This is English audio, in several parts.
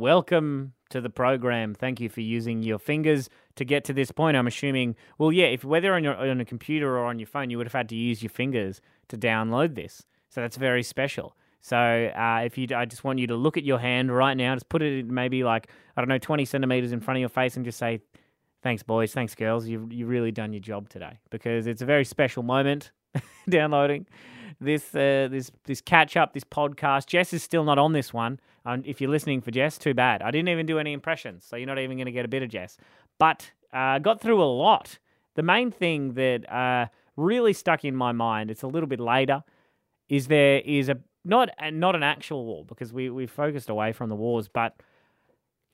welcome to the program. Thank you for using your fingers to get to this point. I'm assuming, well, yeah, if whether on your on a computer or on your phone, you would have had to use your fingers to download this. So that's very special. So uh, if you, I just want you to look at your hand right now. Just put it maybe like I don't know, 20 centimeters in front of your face, and just say, "Thanks, boys. Thanks, girls. You've you really done your job today." Because it's a very special moment downloading this uh, this this catch up, this podcast. Jess is still not on this one. If you're listening for Jess, too bad. I didn't even do any impressions, so you're not even going to get a bit of Jess. But uh, got through a lot. The main thing that uh, really stuck in my mind, it's a little bit later, is there is a not not an actual war because we we focused away from the wars, but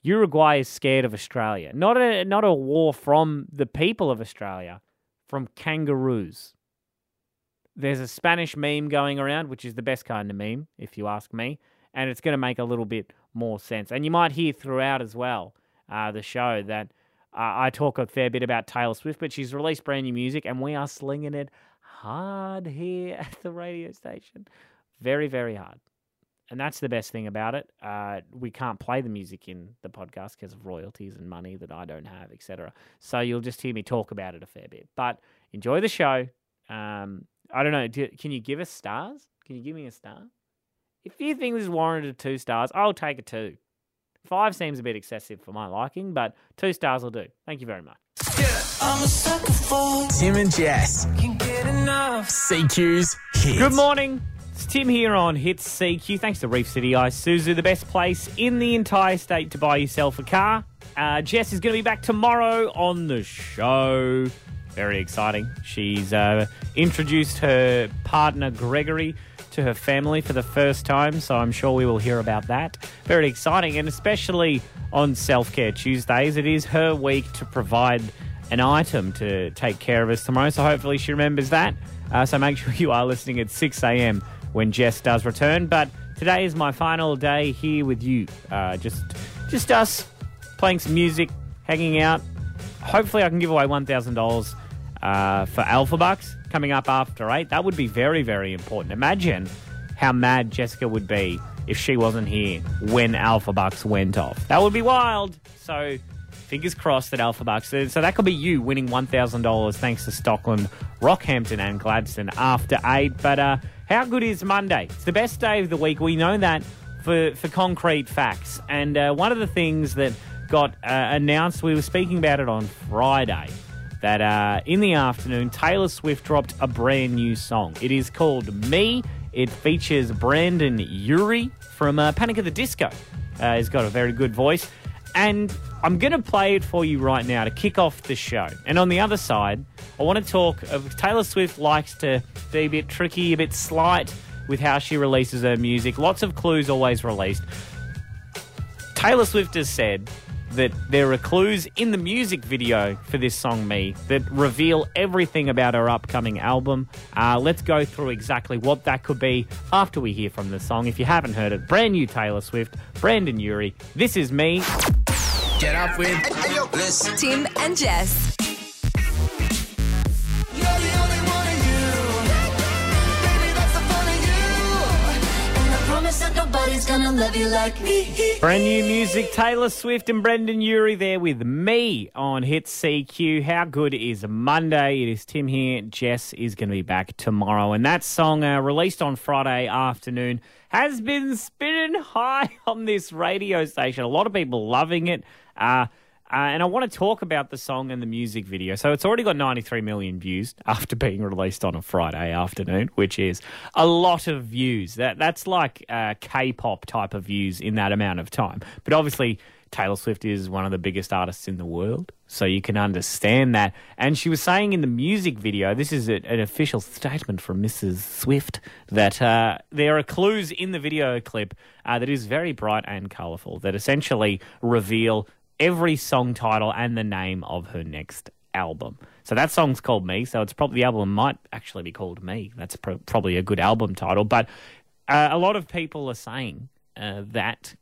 Uruguay is scared of Australia. Not a not a war from the people of Australia, from kangaroos. There's a Spanish meme going around, which is the best kind of meme, if you ask me, and it's going to make a little bit more sense. And you might hear throughout as well uh, the show that uh, I talk a fair bit about Taylor Swift, but she's released brand new music, and we are slinging it hard here at the radio station. Very, very hard. And that's the best thing about it. Uh, we can't play the music in the podcast because of royalties and money that I don't have, etc. So you'll just hear me talk about it a fair bit. But enjoy the show. Um, I don't know. Do, can you give us stars? Can you give me a star? If you think this is warranted two stars, I'll take a two. Five seems a bit excessive for my liking, but two stars will do. Thank you very much. Tim and Jess. CQ's Hit. Good morning. It's Tim here on Hits CQ. Thanks to Reef City Isuzu, the best place in the entire state to buy yourself a car. Uh, Jess is going to be back tomorrow on the show. Very exciting. She's uh, introduced her partner Gregory to her family for the first time, so I'm sure we will hear about that. Very exciting, and especially on Self Care Tuesdays, it is her week to provide an item to take care of us tomorrow. So hopefully she remembers that. Uh, so make sure you are listening at 6 a.m. when Jess does return. But today is my final day here with you. Uh, just, just us playing some music, hanging out. Hopefully, I can give away $1,000 uh, for Alpha Bucks coming up after 8. That would be very, very important. Imagine how mad Jessica would be if she wasn't here when Alpha Bucks went off. That would be wild. So, fingers crossed that Alpha Bucks. So, that could be you winning $1,000 thanks to Stockland, Rockhampton, and Gladstone after 8. But uh, how good is Monday? It's the best day of the week. We know that for, for concrete facts. And uh, one of the things that got uh, announced, we were speaking about it on Friday that uh, in the afternoon, Taylor Swift dropped a brand new song. It is called Me. It features Brendon Urie from uh, Panic at the Disco. Uh, he's got a very good voice. And I'm going to play it for you right now to kick off the show. And on the other side, I want to talk of Taylor Swift likes to be a bit tricky, a bit slight with how she releases her music. Lots of clues always released. Taylor Swift has said that there are clues in the music video for this song Me that reveal everything about her upcoming album. Uh, let's go through exactly what that could be after we hear from the song. If you haven't heard it, brand new Taylor Swift, Brendon Urie. This is me. Get up with Bliss. Tim and Jess. Brand new music, Taylor Swift and Brendon Urie there with me on Hit CQ. How good is Monday? It is Tim here. Jess is going to be back tomorrow. And that song, uh, released on Friday afternoon, has been spinning high on this radio station. A lot of people loving it. Uh, uh, and I want to talk about the song and the music video. So it's already got 93 million views after being released on a Friday afternoon, which is a lot of views. That that's like uh, K-pop type of views in that amount of time. But obviously, Taylor Swift is one of the biggest artists in the world, so you can understand that. And she was saying in the music video, this is a, an official statement from Mrs. Swift, that uh, there are clues in the video clip uh, that is very bright and colourful that essentially reveal every song title and the name of her next album. So that song's called Me. So it's probably the album might actually be called Me. That's pro- probably a good album title. But uh, a lot of people are saying uh, that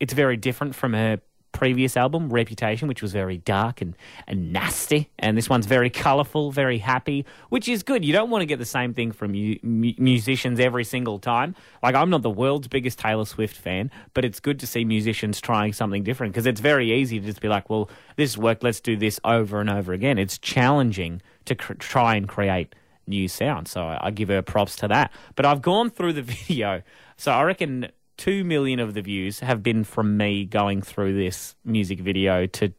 it's very different from her previous album, Reputation, which was very dark and, and nasty. And this one's very colourful, very happy, which is good. You don't want to get the same thing from mu- mu- musicians every single time. Like, I'm not the world's biggest Taylor Swift fan, but it's good to see musicians trying something different because it's very easy to just be like, well, this worked, let's do this over and over again. It's challenging to cr- try and create new sound. So I, I give her props to that. But I've gone through the video. So I reckon 2 million of the views have been from me going through this music video to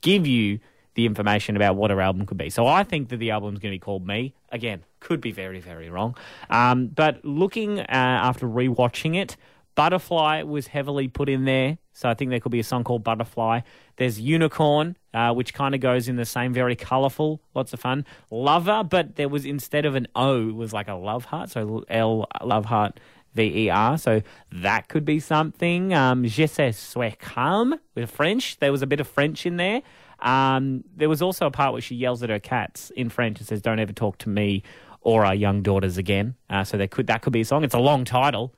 give you the information about what her album could be. So I think that the album's going to be called Me. Again, could be very, very wrong. Um, but looking uh, after rewatching it, Butterfly was heavily put in there. So I think there could be a song called Butterfly. There's Unicorn, uh, which kind of goes in the same, very colourful, lots of fun. Lover, but there was instead of an O, it was like a love heart. So L, love heart V E R. So that could be something. Um, Je sais calme with French. There was a bit of French in there. Um, there was also a part where she yells at her cats in French and says, "Don't ever talk to me or our young daughters again." Uh, so there could that could be a song. It's a long title,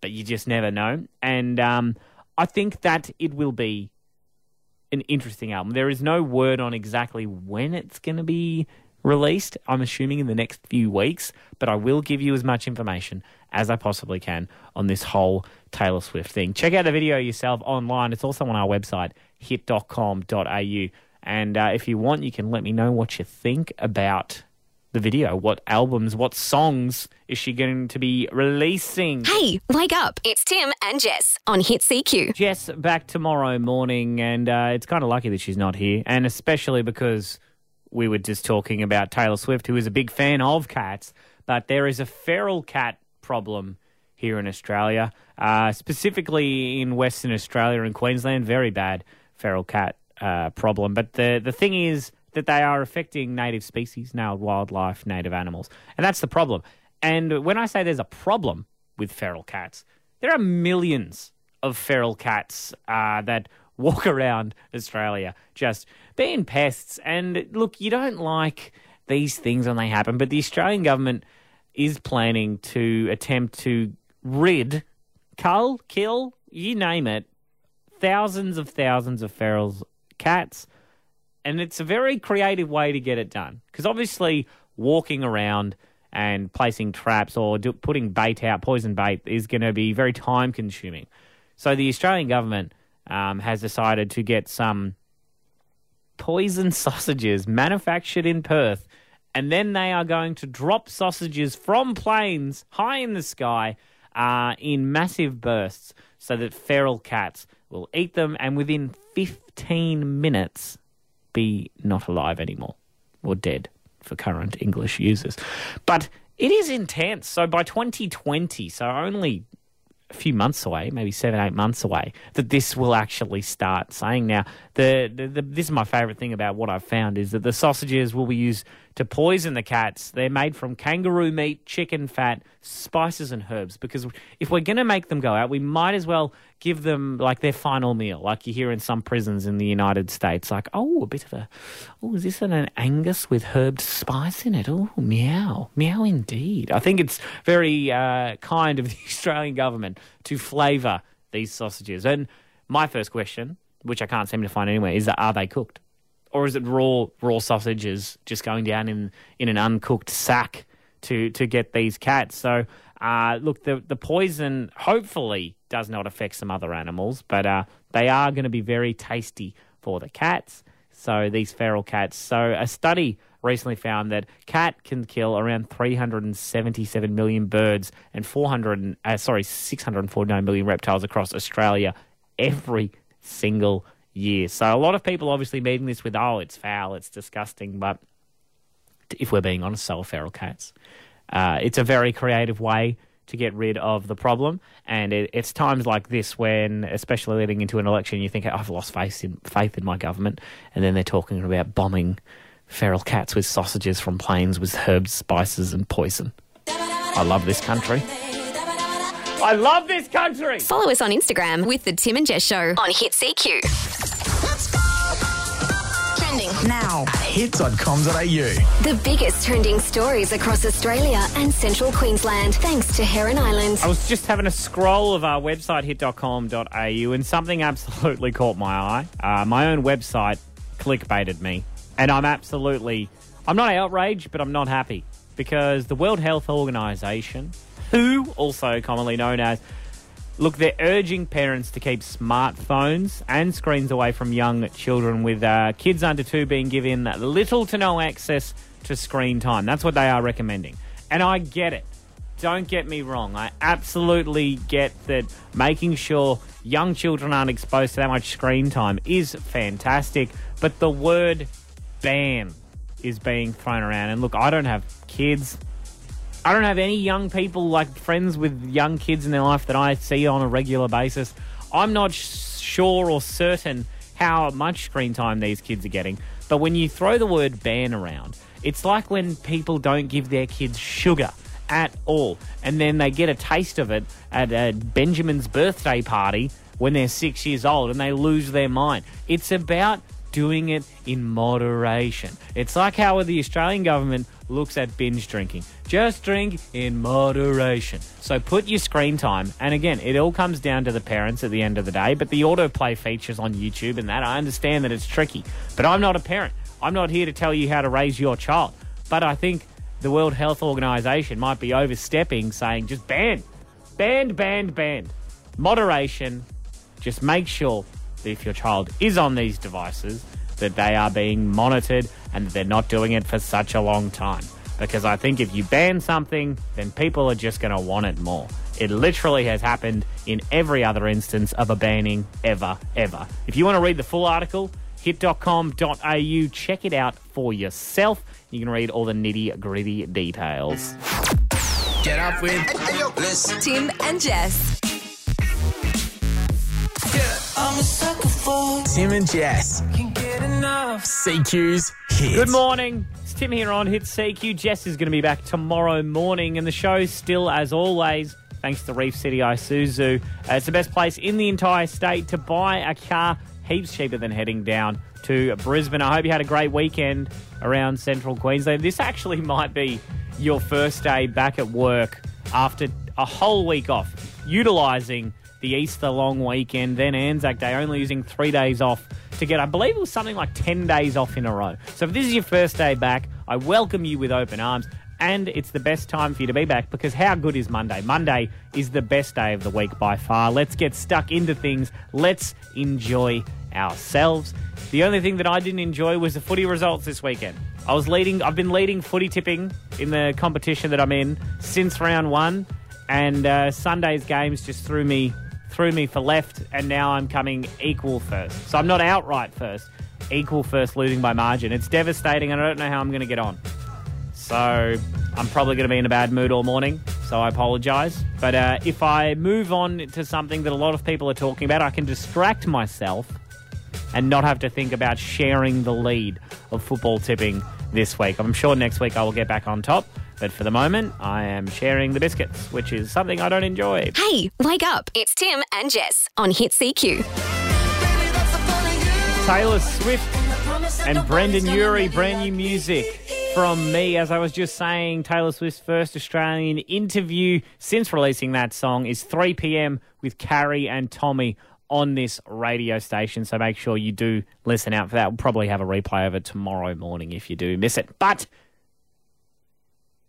but you just never know. And um, I think that it will be an interesting album. There is no word on exactly when it's going to be released. I'm assuming in the next few weeks, but I will give you as much information as I possibly can on this whole Taylor Swift thing. Check out the video yourself online. It's also on our website, hit.com.au. And uh, if you want, you can let me know what you think about the video. What albums, what songs is she going to be releasing? Hey, wake up. It's Tim and Jess on Hit CQ. Jess back tomorrow morning, and uh, it's kind of lucky that she's not here, and especially because we were just talking about Taylor Swift, who is a big fan of cats, but there is a feral cat problem here in Australia, uh, specifically in Western Australia and Queensland. Very bad feral cat uh, problem. But the the thing is that they are affecting native species, native wildlife, native animals, and that's the problem. And when I say there's a problem with feral cats, there are millions of feral cats uh, that walk around Australia just being pests. And look, you don't like these things when they happen, but the Australian government is planning to attempt to rid, cull, kill, you name it, thousands of thousands of feral cats. And it's a very creative way to get it done. Because obviously, walking around and placing traps or do, putting bait out, poison bait, is going to be very time consuming. So the Australian government um, has decided to get some poison sausages manufactured in Perth, and then they are going to drop sausages from planes high in the sky uh, in massive bursts so that feral cats will eat them and within 15 minutes be not alive anymore or dead for current English users. But it is intense. So by 2020, so only a few months away, maybe seven, eight months away, that this will actually start saying. Now, the, the, the, this is my favourite thing about what I've found is that the sausages will be used to poison the cats. They're made from kangaroo meat, chicken fat, spices, and herbs. Because if we're going to make them go out, we might as well give them like their final meal, like you hear in some prisons in the United States. Like, oh, a bit of a, oh, is this an, an Angus with herbed spice in it? Oh, meow, meow indeed. I think it's very uh, kind of the Australian government to flavour these sausages. And my first question, which I can't seem to find anywhere, is that are they cooked? Or is it raw raw sausages just going down in in an uncooked sack to to get these cats? So uh, look, the the poison hopefully does not affect some other animals, but uh, they are going to be very tasty for the cats. So these feral cats. So a study recently found that cat can kill around 377 million birds and 400 uh, sorry 649 million reptiles across Australia every single years. So a lot of people obviously meeting this with, oh, it's foul, it's disgusting. But if we're being honest, so are feral cats. Uh, it's a very creative way to get rid of the problem. And it, it's times like this when, especially leading into an election, you think, I've lost faith in, faith in my government. And then they're talking about bombing feral cats with sausages from planes with herbs, spices, and poison. I love this country. I love this country. Follow us on Instagram with the Tim and Jess Show on Hit CQ. Trending Now at hits.com.au. the biggest trending stories across Australia and central Queensland, thanks to Heron Island. I was just having a scroll of our website, hit.com.au, and something absolutely caught my eye. Uh, my own website clickbaited me, and I'm absolutely, I'm not outraged, but I'm not happy because the World Health Organization, WHO, also commonly known as, look, they're urging parents to keep smartphones and screens away from young children, with uh, kids under two being given little to no access to screen time. That's what they are recommending. And I get it. Don't get me wrong. I absolutely get that making sure young children aren't exposed to that much screen time is fantastic. But the word ban is being thrown around. And look, I don't have kids. I don't have any young people, like friends with young kids in their life that I see on a regular basis. I'm not sure or certain how much screen time these kids are getting. But when you throw the word ban around, it's like when people don't give their kids sugar at all. And then they get a taste of it at uh, Benjamin's birthday party when they're six years old and they lose their mind. It's about doing it in moderation. It's like how the Australian government looks at binge drinking. Just drink in moderation. So put your screen time, and again, it all comes down to the parents at the end of the day, but the autoplay features on YouTube and that, I understand that it's tricky. But I'm not a parent. I'm not here to tell you how to raise your child. But I think the World Health Organization might be overstepping, saying just ban, ban, ban, ban. Moderation. Just make sure if your child is on these devices, that they are being monitored and that they're not doing it for such a long time. Because I think if you ban something, then people are just going to want it more. It literally has happened in every other instance of a banning ever, ever. If you want to read the full article, hit.com.au, check it out for yourself. You can read all the nitty gritty details. Get up with Bliss. Tim and Jess. Tim and Jess. CQ's Hit. Good morning. It's Tim here on Hit CQ. Jess is going to be back tomorrow morning, and the show's still, as always, thanks to Reef City Isuzu. Uh, it's the best place in the entire state to buy a car, heaps cheaper than heading down to Brisbane. I hope you had a great weekend around central Queensland. This actually might be your first day back at work after a whole week off, utilising the Easter long weekend, then Anzac Day, only using three days off to get, I believe it was something like 10 days off in a row. So if this is your first day back, I welcome you with open arms. And it's the best time for you to be back because how good is Monday? Monday is the best day of the week by far. Let's get stuck into things. Let's enjoy ourselves. The only thing that I didn't enjoy was the footy results this weekend. I was leading, I've been leading footy tipping in the competition that I'm in since round one, and uh, Sunday's games just threw me threw me for left, and now I'm coming equal first. So I'm not outright first, equal first, losing by margin. It's devastating, and I don't know how I'm going to get on. So I'm probably going to be in a bad mood all morning. So I apologise. But uh, if I move on to something that a lot of people are talking about, I can distract myself and not have to think about sharing the lead of football tipping this week. I'm sure next week I will get back on top. But for the moment, I am sharing the biscuits, which is something I don't enjoy. Hey, wake up. It's Tim and Jess on Hit CQ. Taylor Swift and Brendon Urie, brand new music from me. As I was just saying, Taylor Swift's first Australian interview since releasing that song is 3 p.m. with Carrie and Tommy on this radio station. So make sure you do listen out for that. We'll probably have a replay of it tomorrow morning if you do miss it. But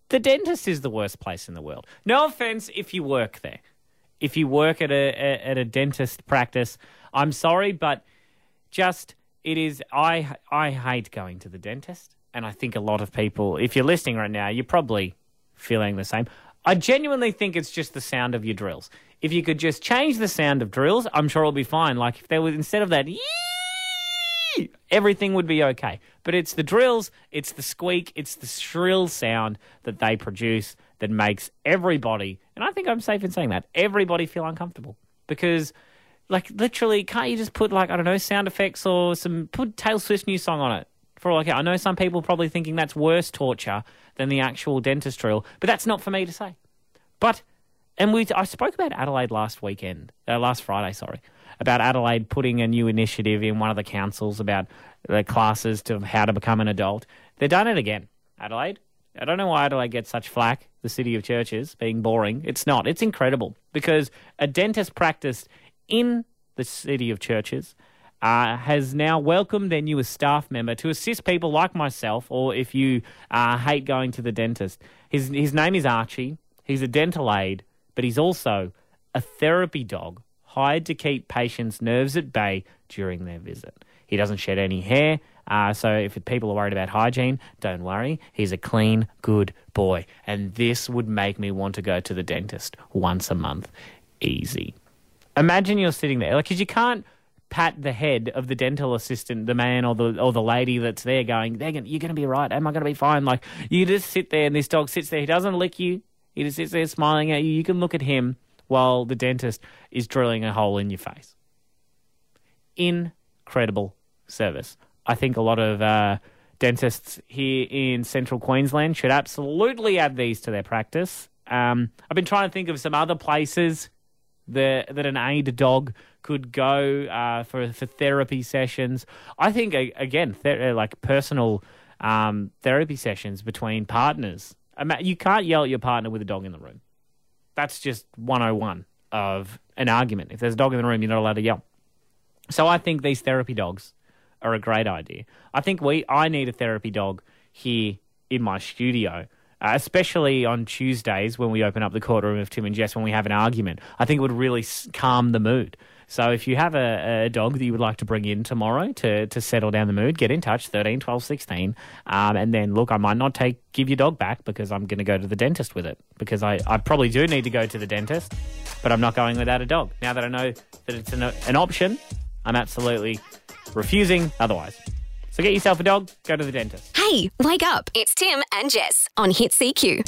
the dentist is the worst place in the world. No offense if you work there. If you work at a, a at a dentist practice, I'm sorry, but just it is I I hate going to the dentist, and I think a lot of people, if you're listening right now, you're probably feeling the same. I genuinely think it's just the sound of your drills. If you could just change the sound of drills, I'm sure it'll be fine. Like if there was instead of that everything would be okay. But it's the drills, it's the squeak, it's the shrill sound that they produce that makes everybody, and I think I'm safe in saying that, everybody feel uncomfortable. Because like literally, can't you just put like I don't know sound effects or some put Taylor Swift's new song on it for all I care? I know some people probably thinking that's worse torture than the actual dentist drill, but that's not for me to say. But and we I spoke about Adelaide last weekend, uh, last Friday, sorry, about Adelaide putting a new initiative in one of the councils about the classes to how to become an adult. They've done it again, Adelaide. I don't know why Adelaide gets such flack, the city of churches, being boring. It's not. It's incredible because a dentist practiced in the city of churches uh, has now welcomed their newest staff member to assist people like myself, or if you uh, hate going to the dentist. His, his name is Archie. He's a dental aide, but he's also a therapy dog hired to keep patients' nerves at bay during their visit. He doesn't shed any hair. Uh, so if people are worried about hygiene, don't worry. He's a clean, good boy. And this would make me want to go to the dentist once a month. Easy. Imagine you're sitting there, like, because you can't pat the head of the dental assistant, the man or the or the lady that's there, going, "They're gonna, you're going to be right. Am I going to be fine?" Like you just sit there, and this dog sits there. He doesn't lick you. He just sits there smiling at you. You can look at him while the dentist is drilling a hole in your face. Incredible service. I think a lot of uh, dentists here in central Queensland should absolutely add these to their practice. Um, I've been trying to think of some other places that that an aid dog could go uh, for for therapy sessions. I think again, ther- uh, like personal um, therapy sessions between partners. You can't yell at your partner with a dog in the room. That's just 101 of an argument. If there's a dog in the room, you're not allowed to yell. So I think these therapy dogs are a great idea. I think we I need a therapy dog here in my studio. Uh, especially on Tuesdays when we open up the courtroom of Tim and Jess when we have an argument. I think it would really calm the mood. So if you have a, a, dog that you would like to bring in tomorrow to, to settle down the mood, get in touch, 13, 12, 16. Um, and then, look, I might not take give your dog back because I'm going to go to the dentist with it because I, I probably do need to go to the dentist, but I'm not going without a dog. Now that I know that it's an, an option, I'm absolutely refusing otherwise. So get yourself a dog, go to the dentist. Hey, wake up. It's Tim and Jess on Hit CQ.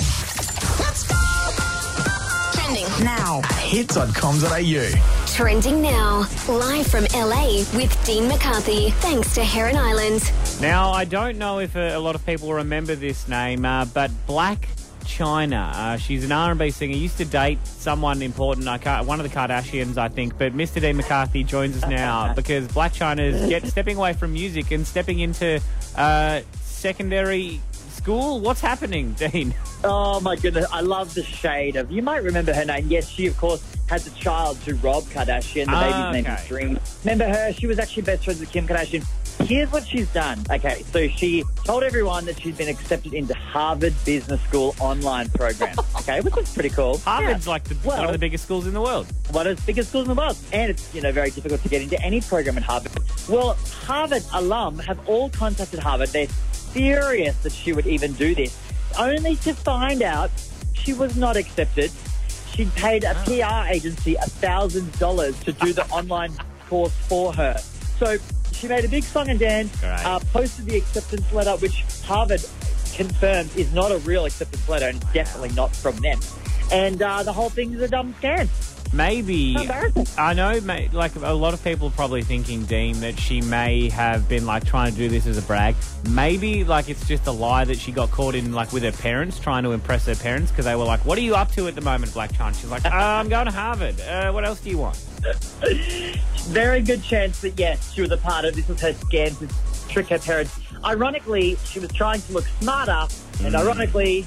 Trending now at hits.com.au. Trending now, live from LA with Dean McCarthy. Thanks to Heron Island. Now, I don't know if a, a lot of people remember this name, uh, but Blac Chyna. Uh, she's an R&B singer. Used to date someone important. I can't, one of the Kardashians, I think. But Mr. Dean McCarthy joins us now because Blac Chyna is get, stepping away from music and stepping into uh, secondary school. What's happening, Dean? Oh my goodness, I love the shade of. You might remember her name. Yes, she of course has a child to Rob Kardashian. The ah, baby's name is Dream. Remember her? She was actually best friends with Kim Kardashian. Here's what she's done. Okay, so she told everyone that she's been accepted into Harvard Business School online program. Okay, which is pretty cool. Harvard's yeah. like the, well, one of the biggest schools in the world. One of the biggest schools in the world, and it's you know very difficult to get into any program at Harvard. Well, Harvard alum have all contacted Harvard. They're furious that she would even do this, only to find out she was not accepted. She'd paid a PR agency $1,000 to do the online course for her. So she made a big song and dance, uh, posted the acceptance letter, which Harvard confirmed is not a real acceptance letter and definitely not from them. And uh, the whole thing is a dumb scam. Maybe I know, like a lot of people are probably thinking, Dean, that she may have been like trying to do this as a brag. Maybe like it's just a lie that she got caught in, like with her parents, trying to impress her parents because they were like, "What are you up to at the moment, Blac Chyna?" She's like, uh, "I'm going to Harvard. Uh, what else do you want?" Very good chance that yes, she was a part of this was her scam to trick her parents. Ironically, she was trying to look smarter, and mm. ironically,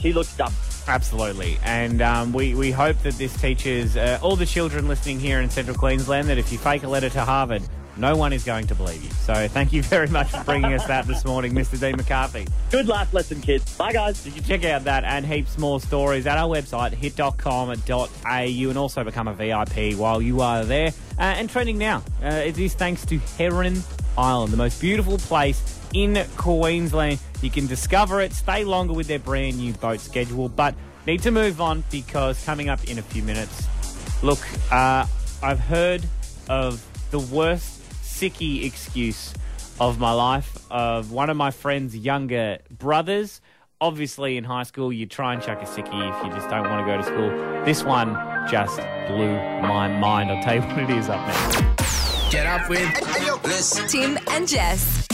she looked dumb. Absolutely. And um, we, we hope that this teaches uh, all the children listening here in central Queensland that if you fake a letter to Harvard, no one is going to believe you. So thank you very much for bringing us that this morning, Mr. Dean McCarthy. Good life lesson, kids. Bye, guys. You can check out that and heaps more stories at our website, hit.com.au, and also become a VIP while you are there. Uh, and trending now, uh, it is thanks to Heron Island, the most beautiful place in Queensland. You can discover it, stay longer with their brand new boat schedule, but need to move on because coming up in a few minutes, look, uh, I've heard of the worst sicky excuse of my life of one of my friend's younger brothers. Obviously, in high school, you try and chuck a sickie if you just don't want to go to school. This one just blew my mind. I'll tell you what it is up next. Get up with Tim and Jess.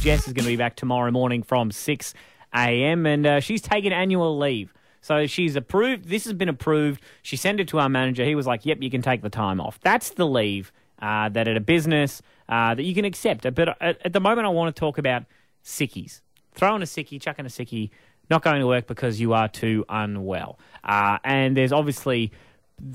Jess is going to be back tomorrow morning from 6 a.m. and uh, she's taken annual leave. So she's approved. This has been approved. She sent it to our manager. He was like, "Yep, you can take the time off." That's the leave uh, that at a business uh, that you can accept. But at, at the moment, I want to talk about sickies. Throwing a sickie, chucking a sickie, not going to work because you are too unwell. Uh, and there's obviously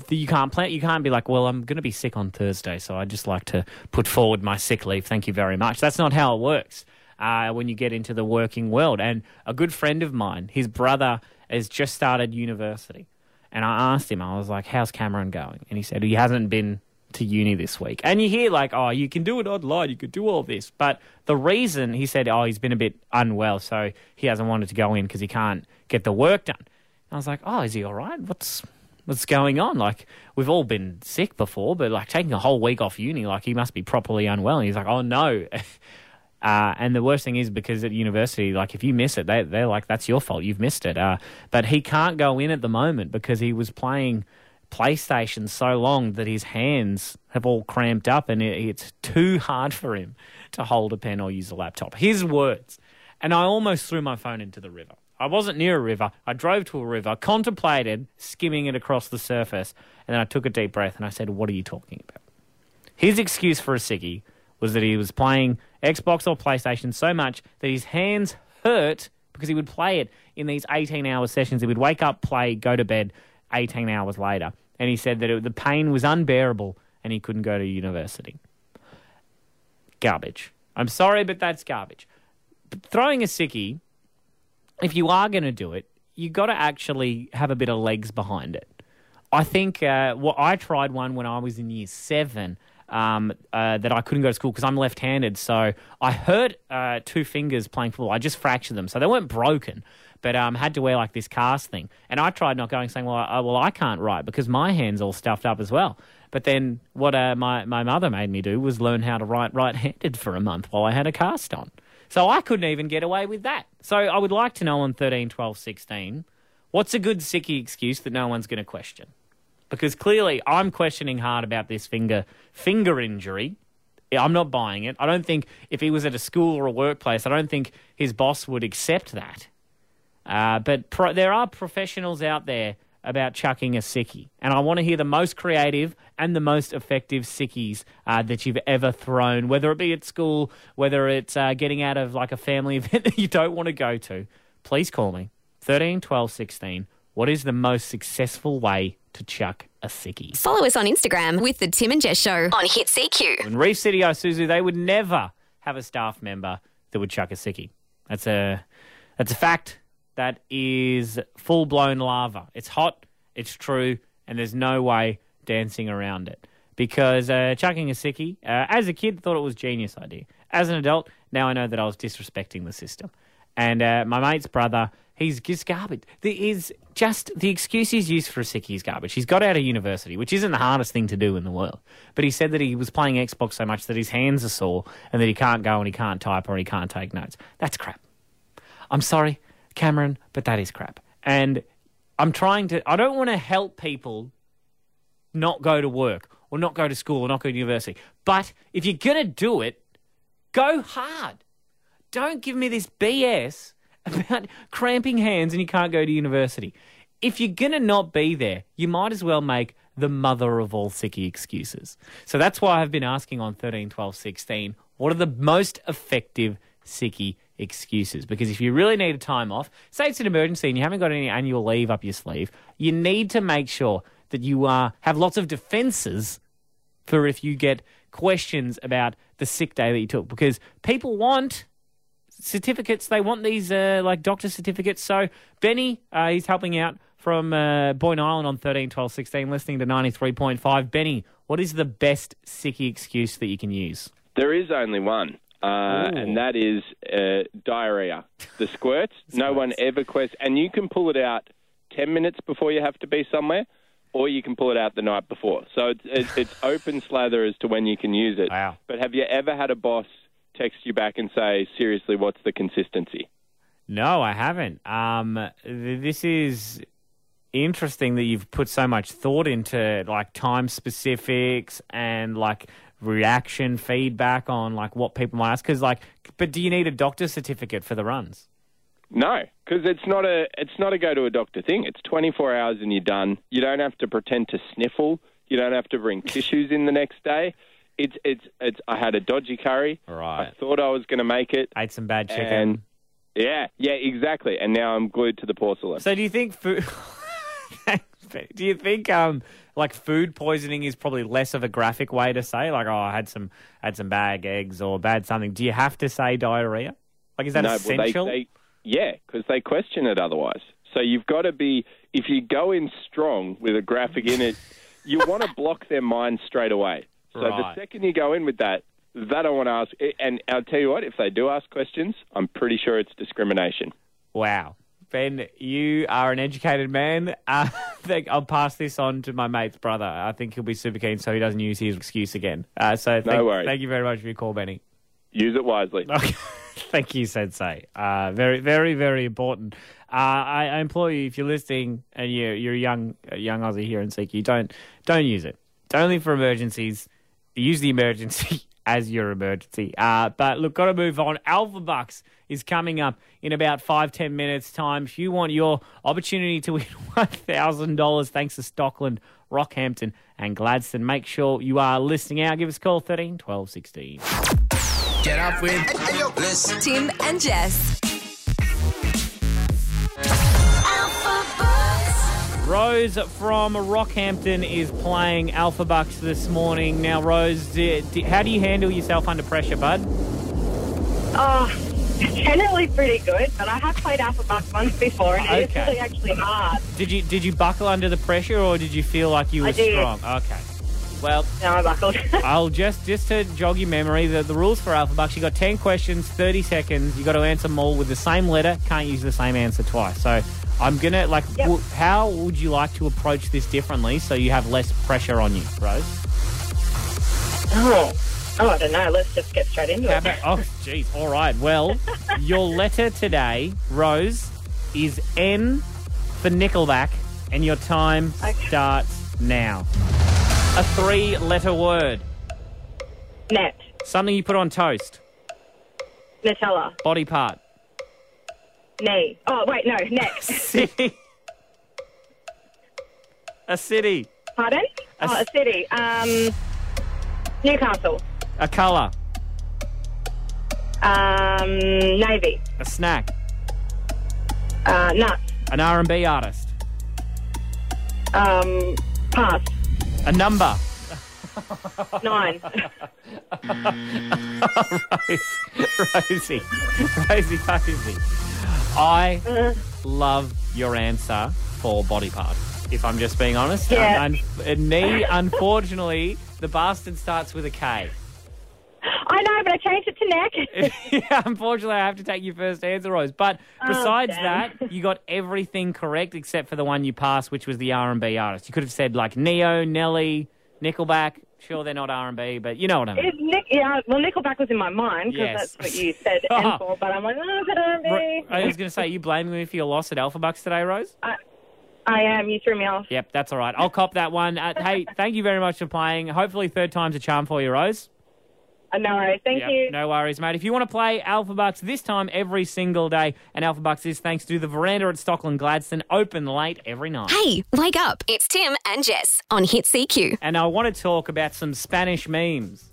you can't plan. You can't be like, well, I'm going to be sick on Thursday, so I'd just like to put forward my sick leave. Thank you very much. That's not how it works uh, when you get into the working world. And a good friend of mine, his brother has just started university, and I asked him, I was like, "How's Cameron going?" And he said he hasn't been to uni this week. And you hear like, "Oh, you can do it online. You could do all this," but the reason he said, "Oh, he's been a bit unwell, so he hasn't wanted to go in because he can't get the work done." And I was like, "Oh, is he all right? What's what's going on? Like, we've all been sick before, but like taking a whole week off uni, like he must be properly unwell. And he's like, oh no. Uh, and the worst thing is because at university, like if you miss it, they, they're like, that's your fault. You've missed it. Uh, but he can't go in at the moment because he was playing PlayStation so long that his hands have all cramped up and it, it's too hard for him to hold a pen or use a laptop. His words. And I almost threw my phone into the river. I wasn't near a river. I drove to a river, contemplated skimming it across the surface, and then I took a deep breath and I said, What are you talking about? His excuse for a sickie was that he was playing Xbox or PlayStation so much that his hands hurt because he would play it in these 18 hour sessions. He would wake up, play, go to bed 18 hours later. And he said that it, the pain was unbearable and he couldn't go to university. Garbage. I'm sorry, but that's garbage. But throwing a sickie, if you are going to do it, you got to actually have a bit of legs behind it. I think uh, well, I tried one when I was in year seven um, uh, that I couldn't go to school because I'm left-handed. So I hurt uh, two fingers playing football. I just fractured them, so they weren't broken, but um, had to wear like this cast thing. And I tried not going, saying, "Well, I, well, I can't write because my hands all stuffed up as well." But then what uh, my my mother made me do was learn how to write right-handed for a month while I had a cast on. So I couldn't even get away with that. So I would like to know on 13, 12, 16, what's a good sickie excuse that no one's going to question? because clearly I'm questioning hard about this finger finger injury. I'm not buying it. I don't think if he was at a school or a workplace, I don't think his boss would accept that. Uh, but pro- there are professionals out there about chucking a sickie, and I want to hear the most creative and the most effective sickies uh, that you've ever thrown, whether it be at school, whether it's uh, getting out of like a family event that you don't want to go to. Please call me 13 12 16. What is the most successful way to chuck a sickie. Follow us on Instagram with the Tim and Jess Show on Hit CQ. In Reef City Isuzu, they would never have a staff member that would chuck a sickie. That's a that's a fact. That is full blown lava. It's hot. It's true, and there's no way dancing around it. Because uh, chucking a sickie, uh, as a kid, thought it was genius idea. As an adult, now I know that I was disrespecting the system. And uh, my mate's brother He's just garbage. There is just the excuse he's used for a sickie is garbage. He's got out of university, which isn't the hardest thing to do in the world. But he said that he was playing Xbox so much that his hands are sore and that he can't go and he can't type or he can't take notes. That's crap. I'm sorry, Cameron, but that is crap. And I'm trying to, I don't want to help people not go to work or not go to school or not go to university. But if you're going to do it, go hard. Don't give me this BS about cramping hands and you can't go to university. If you're going to not be there, you might as well make the mother of all sickie excuses. So that's why I've been asking on 13, 12, 16, what are the most effective sickie excuses? Because if you really need a time off, say it's an emergency and you haven't got any annual leave up your sleeve, you need to make sure that you uh, have lots of defences for if you get questions about the sick day that you took. Because people want certificates. They want these uh, like doctor certificates. So Benny, uh, he's helping out from uh, Boyne Island on 13, 12, 16, listening to 93.5. Benny, what is the best sickie excuse that you can use? There is only one. Uh, and that is uh, diarrhea. The squirts, no one ever questions. And you can pull it out 10 minutes before you have to be somewhere, or you can pull it out the night before. So it's, it's, it's open slather as to when you can use it. Wow. But have you ever had a boss text you back and say, seriously, what's the consistency? No, I haven't. Um, this is interesting that you've put so much thought into like time specifics and like reaction feedback on like what people might ask. Because like, but do you need a doctor's certificate for the runs? No, because it's not a it's not a go to a doctor thing. It's 24 hours and you're done. You don't have to pretend to sniffle. You don't have to bring tissues in the next day. It's it's it's. I had a dodgy curry. Right. I thought I was going to make it. Ate some bad chicken. And yeah, yeah, exactly. And now I'm glued to the porcelain. So do you think food? do you think um like food poisoning is probably less of a graphic way to say like oh I had some had some bad eggs or bad something? Do you have to say diarrhea? Like is that no, well, they- essential? they- yeah, because they question it otherwise. So you've got to be. If you go in strong with a graphic in it, you want to block their mind straight away. So Right. the second you go in with that, that I want to ask. And I'll tell you what, if they do ask questions, I'm pretty sure it's discrimination. Wow. Ben, you are an educated man. Uh, I think I'll pass this on to my mate's brother. I think he'll be super keen so he doesn't use his excuse again. Uh, so thank, worries. thank you very much for your call, Benny. Use it wisely. Okay. Thank you, Sensei. Uh, very, very, very important. Uh, I, I implore you, if you're listening and you're, you're a young, a young Aussie here in CQ, don't don't use it. It's only for emergencies. Use the emergency as your emergency. Uh, but look, got to move on. Alpha Bucks is coming up in about five ten minutes time. If you want your opportunity to win one thousand dollars, thanks to Stockland, Rockhampton, and Gladstone, make sure you are listening out. Give us a call 13 12 16. Get up with this. Tim and Jess. Rose from Rockhampton is playing Alpha Bucks this morning. Now, Rose, d- d- how do you handle yourself under pressure, bud? Oh, generally pretty good, but I have played Alpha Bucks once before, and it's really actually hard. Did you did you buckle under the pressure, or did you feel like you were strong? Okay. Well, No, I buckled. I'll just just to jog your memory, the, the rules for Alpha Bucks, you got ten questions, thirty seconds. You got to answer them all with the same letter. Can't use the same answer twice. So I'm gonna like, Yep. w- how would you like to approach this differently so you have less pressure on you, Rose? oh. oh, I don't know. Let's just get straight into How it. about- oh, jeez. All right. Well, your letter today, Rose, is N for Nickelback, and your time Okay. starts now. A three-letter word. Net, Something you put on toast. Nutella, Body part. Knee. Oh, wait, no, neck. City. A city. Pardon? A oh, a city. Um, Newcastle. A colour. Um, Navy. A snack. Uh, nuts. An R&B artist. Um, pass. A number. Nine. Rose, Rosie, Rosie, Rosie. I Uh. love your answer for body part. If I'm just being honest, Yeah. Un- and me, unfortunately, the bastard starts with a K. I know, but I changed it to neck. yeah, unfortunately, I have to take your first answer, Rose. But besides damn. that, you got everything correct except for the one you passed, which was the R&B artist. You could have said like Neo, Nelly, Nickelback. Sure, they're not R&B, but you know what I mean. Nick, yeah, well, Nickelback was in my mind because Yes. that's what you said N for, but I'm like, oh, is it R&B? I was going to say, you blaming me for your loss at Alpha Bucks today, Rose? I am. You threw me off. Yep, that's all right. I'll cop that one. Uh, hey, thank you very much for playing. Hopefully, third time's a charm for you, Rose. Uh, no worries. Thank Yep, you. No worries, mate. If you want to play Alpha Bucks this time every single day, and Alpha Bucks is thanks to the veranda at Stockland Gladstone, open late every night. Hey, wake up. It's Tim and Jess on Hit CQ. And I want to talk about some Spanish memes.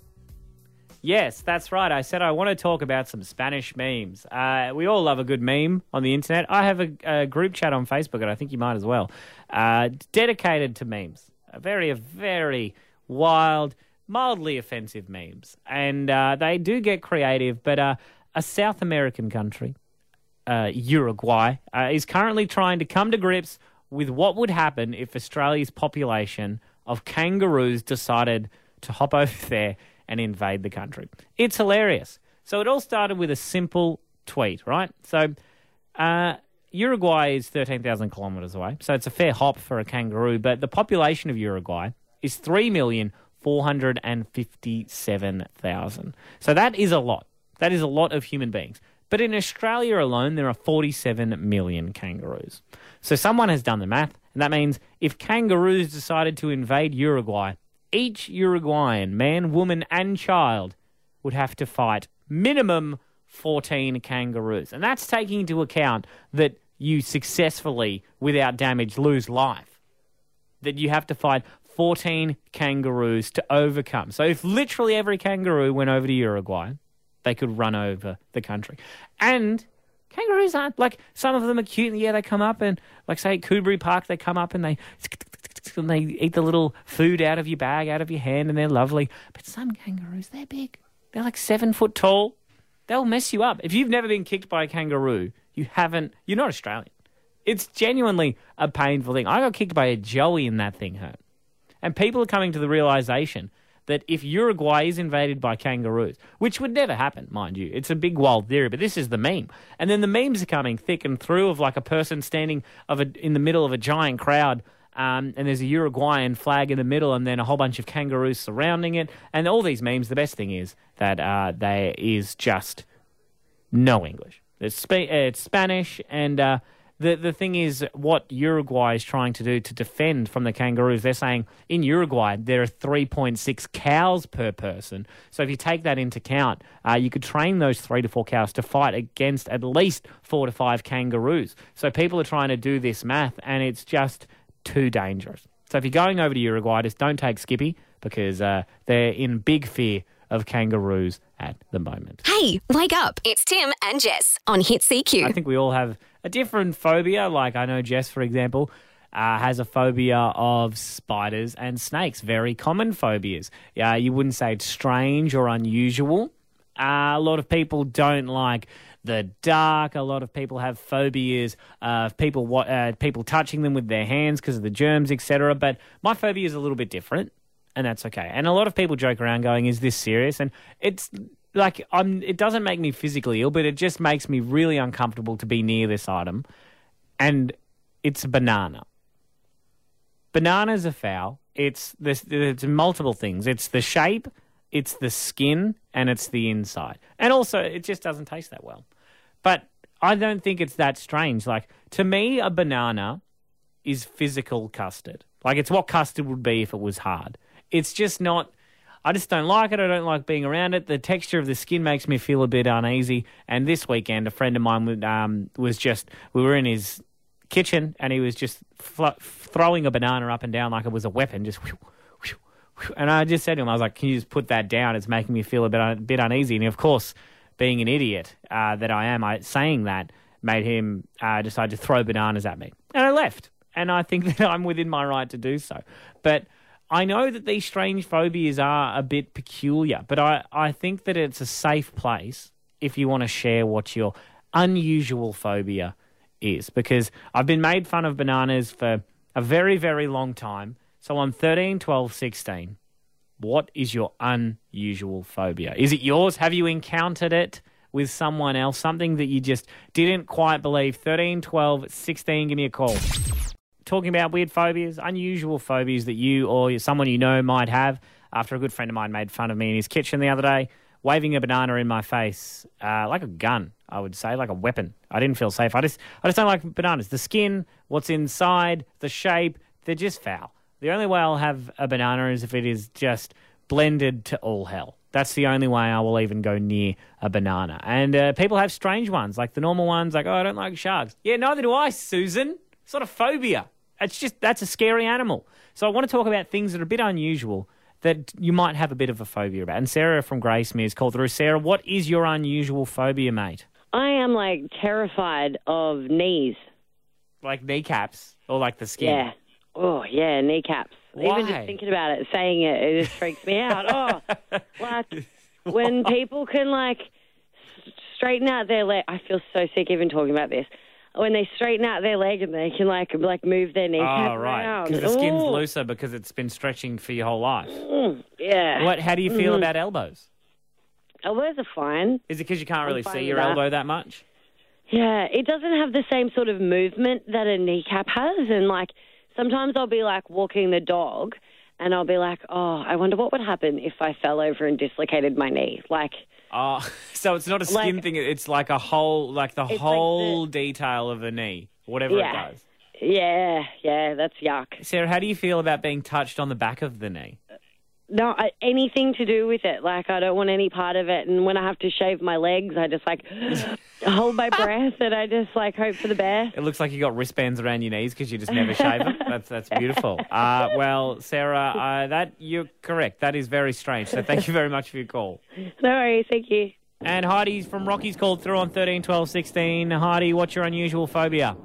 Yes, that's right. I said I want to talk about some Spanish memes. Uh, we all love a good meme on the internet. I have a, a group chat on Facebook, and I think you might as well, uh, dedicated to memes. A very, very wild, mildly offensive memes. And uh, they do get creative, but uh, a South American country, uh, Uruguay, uh, is currently trying to come to grips with what would happen if Australia's population of kangaroos decided to hop over there and invade the country. It's hilarious. So it all started with a simple tweet, right? So uh, Uruguay is 13,000 kilometres away, so it's a fair hop for a kangaroo, but the population of Uruguay is 3,457,000. So that is a lot. That is a lot of human beings. But in Australia alone, there are 47 million kangaroos. So someone has done the math, and that means if kangaroos decided to invade Uruguay, each Uruguayan, man, woman, and child, would have to fight minimum 14 kangaroos. And that's taking into account that you successfully, without damage, lose life. That you have to fight 14 kangaroos to overcome. So if literally every kangaroo went over to Uruguay, they could run over the country. And kangaroos aren't like some of them are cute. Yeah, they come up and like say at Park, they come up and they and they eat the little food out of your bag, out of your hand, and they're lovely. But some kangaroos, they're big. They're like seven foot tall. They'll mess you up. If you've never been kicked by a kangaroo, you haven't. You're not Australian. It's genuinely a painful thing. I got kicked by a joey and that thing hurt. And people are coming to the realization that if Uruguay is invaded by kangaroos, which would never happen, mind you, it's a big wild theory, but this is the meme. And then the memes are coming thick and through of like a person standing of a, in the middle of a giant crowd. Um, and there's a Uruguayan flag in the middle, and then a whole bunch of kangaroos surrounding it. And all these memes, the best thing is that uh, there is just no English. It's, spa- it's Spanish, and uh, the the thing is, what Uruguay is trying to do to defend from the kangaroos, they're saying in Uruguay there are 3.6 cows per person. So if you take that into account, uh, you could train those three to four cows to fight against at least four to five kangaroos. So people are trying to do this math, and it's just too dangerous. So if you're going over to Uruguay, just don't take Skippy because uh, they're in big fear of kangaroos at the moment. Hey, wake up. It's Tim and Jess on Hit CQ. I think we all have a different phobia. Like I know Jess, for example, uh, has a phobia of spiders and snakes. Very common phobias. Yeah, you wouldn't say it's strange or unusual. Uh, a lot of people don't like the dark. A lot of people have phobias of people wa- uh, people touching them with their hands because of the germs, etc. But my phobia is a little bit different, and that's okay. And a lot of people joke around, going, "Is this serious?" And it's like I'm. It doesn't make me physically ill, but it just makes me really uncomfortable to be near this item, and it's a banana. Bananas are foul. It's this. It's multiple things. It's the shape, it's the skin, and it's the inside. And also, it just doesn't taste that well. But I don't think it's that strange. Like to me, a banana is physical custard. Like it's what custard would be if it was hard. It's just not. I just don't like it. I don't like being around it. The texture of the skin makes me feel a bit uneasy. And this weekend, a friend of mine would, um, was just. We were in his kitchen, and he was just fl- throwing a banana up and down like it was a weapon. Just. whew, whew, whew. And I just said to him, I was like, "Can you just put that down? It's making me feel a bit, bit uneasy." And of course, being an idiot uh, that I am, I, saying that made him uh, decide to throw bananas at me, and I left. And I think that I'm within my right to do so. But I know that these strange phobias are a bit peculiar, but I, I think that it's a safe place if you want to share what your unusual phobia is. Because I've been made fun of bananas for a very, very long time. So I'm 13, 12, 16. What is your unusual phobia? Is it yours? Have you encountered it with someone else? Something that you just didn't quite believe? 13, 12, 16, give me a call. Talking about weird phobias, unusual phobias that you or someone you know might have. After a good friend of mine made fun of me in his kitchen the other day, waving a banana in my face uh, like a gun, I would say, like a weapon. I didn't feel safe. I just, I just don't like bananas. The skin, what's inside, the shape, they're just foul. The only way I'll have a banana is if it is just blended to all hell. That's the only way I will even go near a banana. And uh, people have strange ones, like the normal ones, like, oh, I don't like sharks. Yeah, neither do I, Susan. Not a phobia. It's just, that's a scary animal. So I want to talk about things that are a bit unusual that you might have a bit of a phobia about. And Sarah from Gracemere is called through. Sarah, what is your unusual phobia, mate? I am like terrified of knees. Like kneecaps or like the skin? Yeah. Oh, yeah, kneecaps. Even just thinking about it, saying it, it just freaks me out. Oh, like when people can like straighten out their leg. I feel so sick even talking about this. When they straighten out their leg and they can like like move their kneecap Oh, right. around. Because the skin's Ooh. looser because it's been stretching for your whole life. Mm, yeah. What? How do you feel mm-hmm. about elbows? Elbows are fine. Is it because you can't really see your that. elbow that much? Yeah, it doesn't have the same sort of movement that a kneecap has. And like sometimes I'll be like walking the dog and I'll be like, oh, I wonder what would happen if I fell over and dislocated my knee. Like, Oh, so it's not a skin Like- thing. It's like a whole, like the like the- whole detail of a knee, whatever Yeah. it does. yeah, yeah, that's yuck. Sarah, how do you feel about being touched on the back of the knee? no, I, anything to do with it. Like, I don't want any part of it. And when I have to shave my legs, I just like hold my breath and I just like hope for the best. It looks like you got wristbands around your knees because you just never shave them. That's that's beautiful. Uh, well, Sarah, uh, that you're correct. That is very strange. So thank you very much for your call. No worries. Thank you. And Heidi's from Rocky's called through on 13, 12, 16. Heidi, what's your unusual phobia?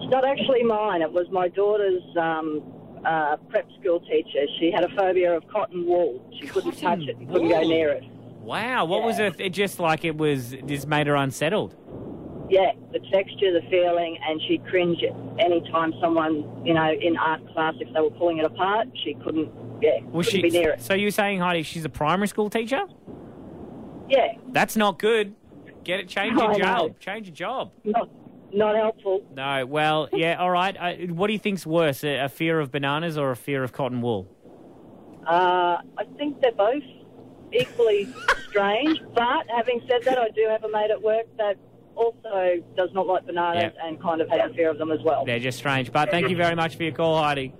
It's not actually mine. It was my daughter's um, uh, prep school teacher. She had a phobia of cotton wool. She couldn't touch it. and Couldn't go wool? near it. Wow, what was it? It just like it was just made her unsettled. Yeah, the texture, the feeling, and she'd cringe any time someone, you know, in art class, if they were pulling it apart, she couldn't, yeah, Was couldn't she? be near it. So you're saying Heidi, she's a primary school teacher? Yeah, That's not good. Get it. Change your I know. job. Change your job. not, not helpful. No. Well, yeah. All right. Uh, what do you think's worse, a, a fear of bananas or a fear of cotton wool? Uh, I think they're both equally strange. But having said that, I do have a mate at work that also does not like bananas and kind of has a fear of them as well. They're just strange. But thank you very much for your call, Heidi.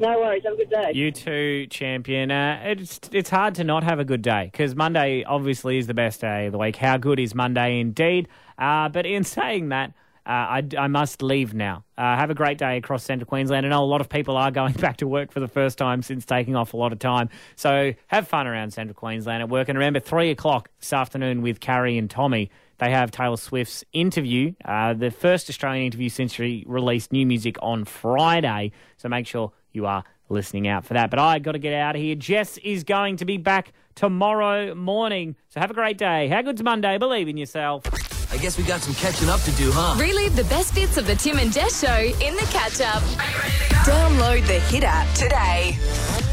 No worries. Have a good day. You too, champion. Uh, it's it's hard to not have a good day because Monday obviously is the best day of the week. How good is Monday indeed? Uh, but in saying that, uh, I, I must leave now. Uh, have a great day across central Queensland. I know a lot of people are going back to work for the first time since taking off a lot of time. So have fun around central Queensland at work. And remember, 3 o'clock this afternoon with Carrie and Tommy, they have Taylor Swift's interview, uh, the first Australian interview since she released new music on Friday. So make sure you are listening out for that. But I got to get out of here. Jess is going to be back tomorrow morning. So have a great day. How good's Monday? Believe in yourself. I guess we got some catching up to do, huh? Relive the best bits of the Tim and Jess show in the catch up. Download the Hit app today.